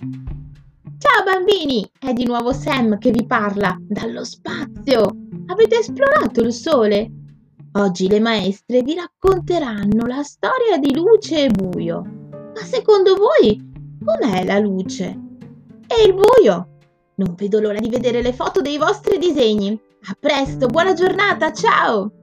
Ciao bambini, è di nuovo Sam che vi parla dallo spazio. Avete esplorato il sole? Oggi le maestre vi racconteranno la storia di luce e buio. Ma secondo voi com'è la luce? E il buio? Non vedo l'ora di vedere le foto dei vostri disegni. A presto, buona giornata, ciao!